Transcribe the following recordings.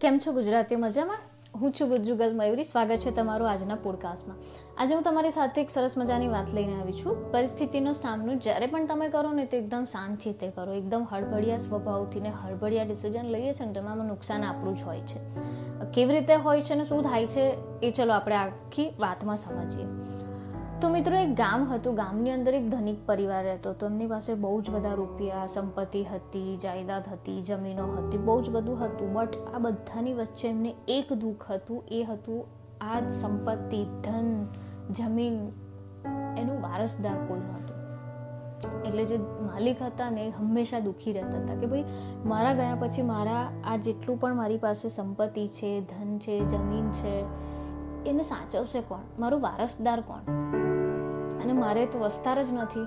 કેમ છો ગુજરાતી મજામાં? હું છું ગુજુગલ મયુરી. સ્વાગત છે તમારું આજના પોડકાસ્ટમાં આજે હું તમારી સાથે એક સરસ મજાની વાત લઈને આવી છું. પરિસ્થિતિનો સામનો જ્યારે પણ તમે કરો ને તો એકદમ શાંત ચિત્તે કરો. એકદમ હળબડિયા સ્વભાવથી ને હળબડિયા ડિસિઝન લઈએ છીએ ને તેમાં નુકસાન આપણું જ હોય છે. કેવી રીતે હોય છે ને શું થાય છે એ ચલો આપણે આખી વાતમાં સમજીએ. તો મિત્રો એક ગામ હતું, ગામની અંદર એક ધનિક પરિવાર રહેતો હતો. એમની પાસે બહુ જ બધા રૂપિયા, સંપત્તિ હતી, જાયદાદ હતી, જમીનો હતી, બહુ જ બધું હતું. બટ આ બધાની વચ્ચે એમને એક દુઃખ હતું. એ હતું આ જ સંપત્તિ, ધન, જમીન, એનું વારસદાર કોઈ નહોતું. એટલે જે માલિક હતા ને હંમેશા દુઃખી રહેતા હતા કે ભાઈ, મારા ગયા પછી મારા આ જેટલું પણ મારી પાસે સંપત્તિ છે, ધન છે, જમીન છે એને સાચવશે કોણ? મારું વારસદાર કોણ? અને મારે તો વસ્તાર જ નથી,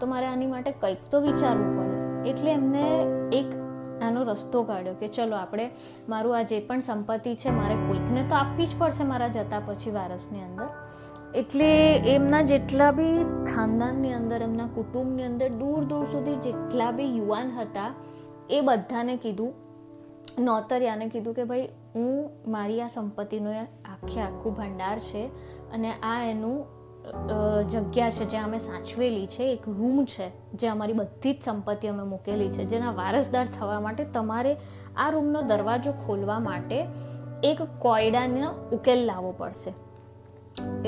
તો મારે આની માટે કંઈક તો વિચારવું પડે. એટલે એમને એક આનો રસ્તો કાઢ્યો કે ચલો આપણે મારું આ જે પણ સંપત્તિ છે, મારે કોઈકને તો આપવી જ પડશે મારા જતા પછી વારસની અંદર. એટલે એમના જેટલા બી ખાનદાનની અંદર, એમના કુટુંબની અંદર દૂર દૂર સુધી જેટલા બી યુવાન હતા, એ બધાને કીધું, નોતરિયાને કીધું કે ભાઈ હું મારી આ સંપત્તિનું આખે આખું ભંડાર છે અને આ એનું જગ્યા છે જ્યાં અમે સાચવેલી છે, એક રૂમ છે, જે અમારી બધી જ સંપત્તિ અમે મૂકેલી છે, જેના વારસદાર થવા માટે તમારે આ રૂમનો દરવાજો ખોલવા માટે એક કોયડાનો ઉકેલ લાવવો પડશે.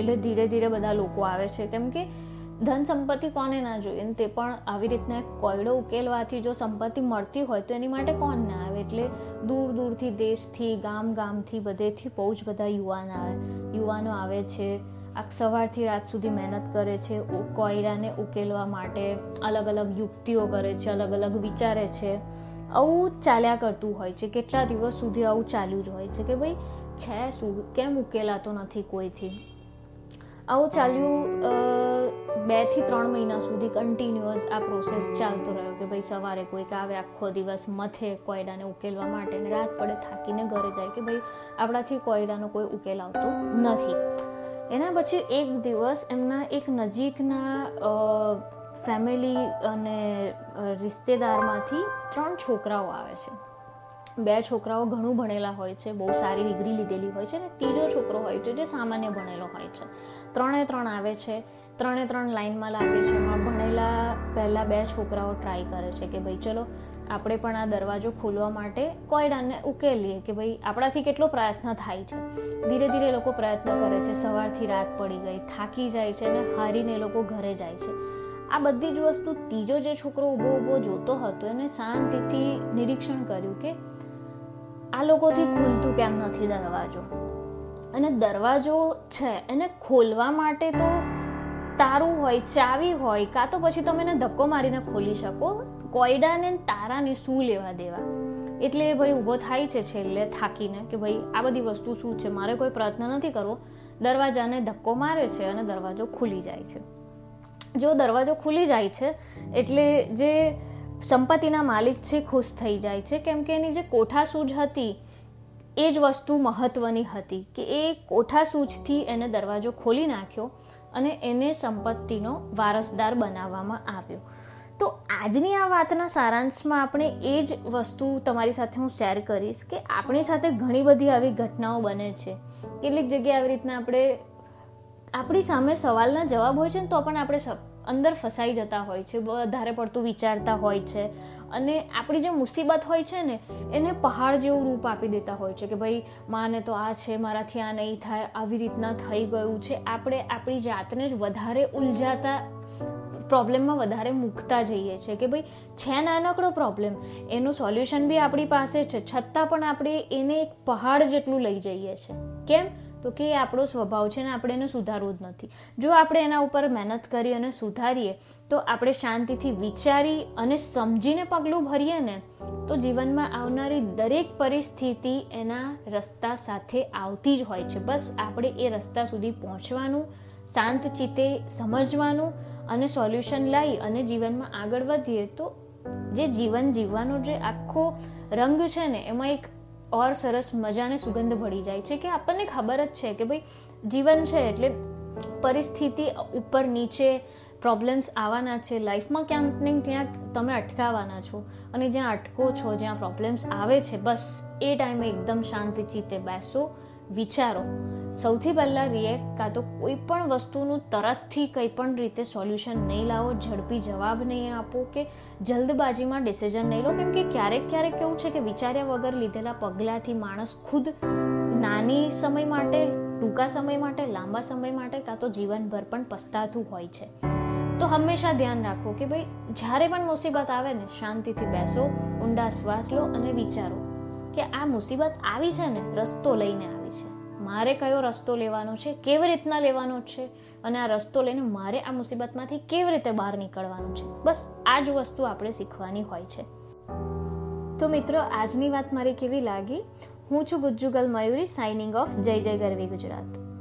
એટલે ધીરે ધીરે બધા લોકો આવે છે. કેમ કે ધન સંપત્તિ કોને ના જોઈએ? તે પણ આવી રીતના કોયડો ઉકેલવાથી જો સંપત્તિ મળતી હોય તો એની માટે કોણ ના આવે? એટલે દૂર દૂરથી, દેશથી, ગામ ગામથી, બધેથી બહુ જ બધા યુવાન આવે. યુવાનો આવે છે. આ સવારથી રાત સુધી મહેનત કરે છે. કોયડાને ઉકેલવા માટે અલગ અલગ યુક્તિઓ કરે છે, અલગ અલગ વિચારે છે. આવું ચાલ્યા કરતું હોય છે. કેટલા દિવસ સુધી આવું ચાલ્યું જ હોય છે કે ભાઈ, છે શું? કેમ ઉકેલાતો નથી કોઈથી? આવું ચાલ્યું બેથી ત્રણ મહિના સુધી કન્ટિન્યુઅસ આ પ્રોસેસ ચાલતો રહ્યો કે ભાઈ સવારે કોઈક આવે, આખો દિવસ મથે કોયડાને ઉકેલવા માટે ને રાત પડે થાકીને ઘરે જાય કે ભાઈ આપણાથી કોયડાનો કોઈ ઉકેલ આવતો નથી. એના પછી એક દિવસ એમના એક નજીકના ફેમિલી અને રિશ્તેદારમાંથી ત્રણ છોકરાઓ આવે છે. બે છોકરાઓ ઘણું ભણેલા હોય છે, બહુ સારી ડિગ્રી લીધેલી હોય છે અને ત્રીજો છોકરો હોય છે જે સામાન્ય ભણેલો હોય છે. ત્રણે ત્રણ આવે છે, ત્રણે ત્રણ લાઈનમાં લાગે છે, એમાં ભણેલા પહેલાં બે છોકરાઓ ટ્રાય કરે છે કે ભાઈ ચલો, આપણે પણ આ દરવાજો ખોલવા માટે કોયડાને ઉકેલીએ કે ભાઈ આપણાથી કેટલો પ્રયત્ન થાય છે. ધીરે ધીરે લોકો પ્રયત્ન કરે છે, સવારથી રાત પડી ગઈ, થાકી જાય છે અને હારીને લોકો ઘરે જાય છે. આ બધી જ વસ્તુ ત્રીજો જે છોકરો ઊભો ઊભો જોતો હતો એને શાંતિથી નિરીક્ષણ કર્યું કે આ લોકોથી ખુલતું કેમ નથી દરવાજો? અને દરવાજો છે, એને ખોલવા માટે તો તારું હોય, ચાવી હોય, કાં તો પછી તમે એને ધક્કો મારીને ખોલી શકો. કોયડાને તારાને શું લેવા દેવા? એટલે એ ભાઈ ઊભો થાય છે છેલ્લે થાકીને કે ભાઈ, આ બધી વસ્તુ શું છે? મારે કોઈ પ્રયત્ન નથી કરવો. દરવાજાને ધક્કો મારે છે અને દરવાજો ખુલી જાય છે. જો દરવાજો ખુલી જાય છે, એટલે જે સંપત્તિના માલિક છે, ખુશ થઈ જાય છે. કેમ કે એની જે કોઠાસૂજ હતી, એ જ વસ્તુ મહત્વની હતી કે એ કોઠાસૂજથી એને દરવાજો ખોલી નાખ્યો અને એને સંપત્તિનો વારસદાર બનાવવામાં આવ્યો. તો આજની આ વાતના સારાંશમાં આપણે એ જ વસ્તુ તમારી સાથે હું શેર કરીશ કે આપણી સાથે ઘણી બધી આવી ઘટનાઓ બને છે. કેટલીક જગ્યાએ આવી રીતના આપણે, આપણી સામે સવાલના જવાબ હોય છે ને તો પણ આપણે અંદર ફસાઈ જતા હોય છે વધારે પડતું વિચારતા હોય છે. અને આપણી જે મુસીબત હોય છે ને, એને પહાડ જેવું રૂપ આપી દેતા હોય છે કે ભાઈ, માને તો આ છે, મારાથી આ નહીં થાય, આવી રીતના થઈ ગયું છે. આપણે આપણી જાતને જ વધારે ઉલઝાતા પ્રોબ્લેમમાં વધારે મૂકતા જઈએ છીએ કે ભાઈ, છે નાનકડો પ્રોબ્લેમ, એનું સોલ્યુશન બી આપણી પાસે છે, છતાં પણ આપણે એને એક પહાડ જેટલું લઈ જઈએ છીએ. કેમ? તો કે એ આપણો સ્વભાવ છે ને આપણે એને સુધારવું જ નથી. જો આપણે એના ઉપર મહેનત કરી અને સુધારીએ, તો આપણે શાંતિથી વિચારી અને સમજીને પગલું ભરીએ ને, તો જીવનમાં આવનારી દરેક પરિસ્થિતિ એના રસ્તા સાથે આવતી જ હોય છે. બસ આપણે એ રસ્તા સુધી પહોંચવાનું, શાંત ચિત્તે સમજવાનું અને સોલ્યુશન લાવી અને જીવનમાં આગળ વધીએ, તો જે જીવન જીવવાનો જે આખો રંગ છે ને, એમાં એક ઓર સરસ મજાને સુગંધ ભળી જાય છે કે આપણને ખબર જ છે કે ભાઈ જીવન છે એટલે પરિસ્થિતિ ઉપર નીચે પ્રોબ્લેમ્સ આવવાના છે. લાઈફમાં ક્યાંક ને ક્યાંક તમે અટકાવાના છો અને જ્યાં અટકો છો, જ્યાં પ્રોબ્લેમ્સ આવે છે, બસ એ ટાઈમે એકદમ શાંતિ ચિત્તે બેસો વિચારો. સૌથી પહેલાં રિએક્ટ કાં તો કોઈ પણ વસ્તુનું તરતથી કંઈ પણ રીતે સોલ્યુશન નહીં લાવો, ઝડપી જવાબ નહીં આપો કે જલ્દબાજીમાં ડિસિઝન નહીં લો. કેમ કે ક્યારેક ક્યારેક કેવું છે કે વિચાર્યા વગર લીધેલા પગલાંથી માણસ ખુદ નાની સમય માટે, ટૂંકા સમય માટે, લાંબા સમય માટે કાં તો જીવનભર પણ પસ્તાતું હોય છે. તો હંમેશા ધ્યાન રાખો કે ભાઈ, જ્યારે પણ મુસીબત આવે ને, શાંતિથી બેસો, ઊંડા શ્વાસ લો અને વિચારો. કે આ મુસીબત આવી છે ને, રસ્તો લઈને આવી છે. મારે કયો રસ્તો લેવાનો છે? કેવી રીતના લેવાનો છે? અને આ રસ્તો લઈને મારે આ મુસીબતમાંથી કેવી રીતે બહાર નીકળવાનું છે? બસ આ જ વસ્તુ આપણે શીખવાની હોય છે. તો મિત્રો, આજની વાત મારી કેવી લાગી? હું છું ગુજ્જુગલ મયુરી સાઇનિંગ ઓફ જય જય ગરવી ગુજરાત.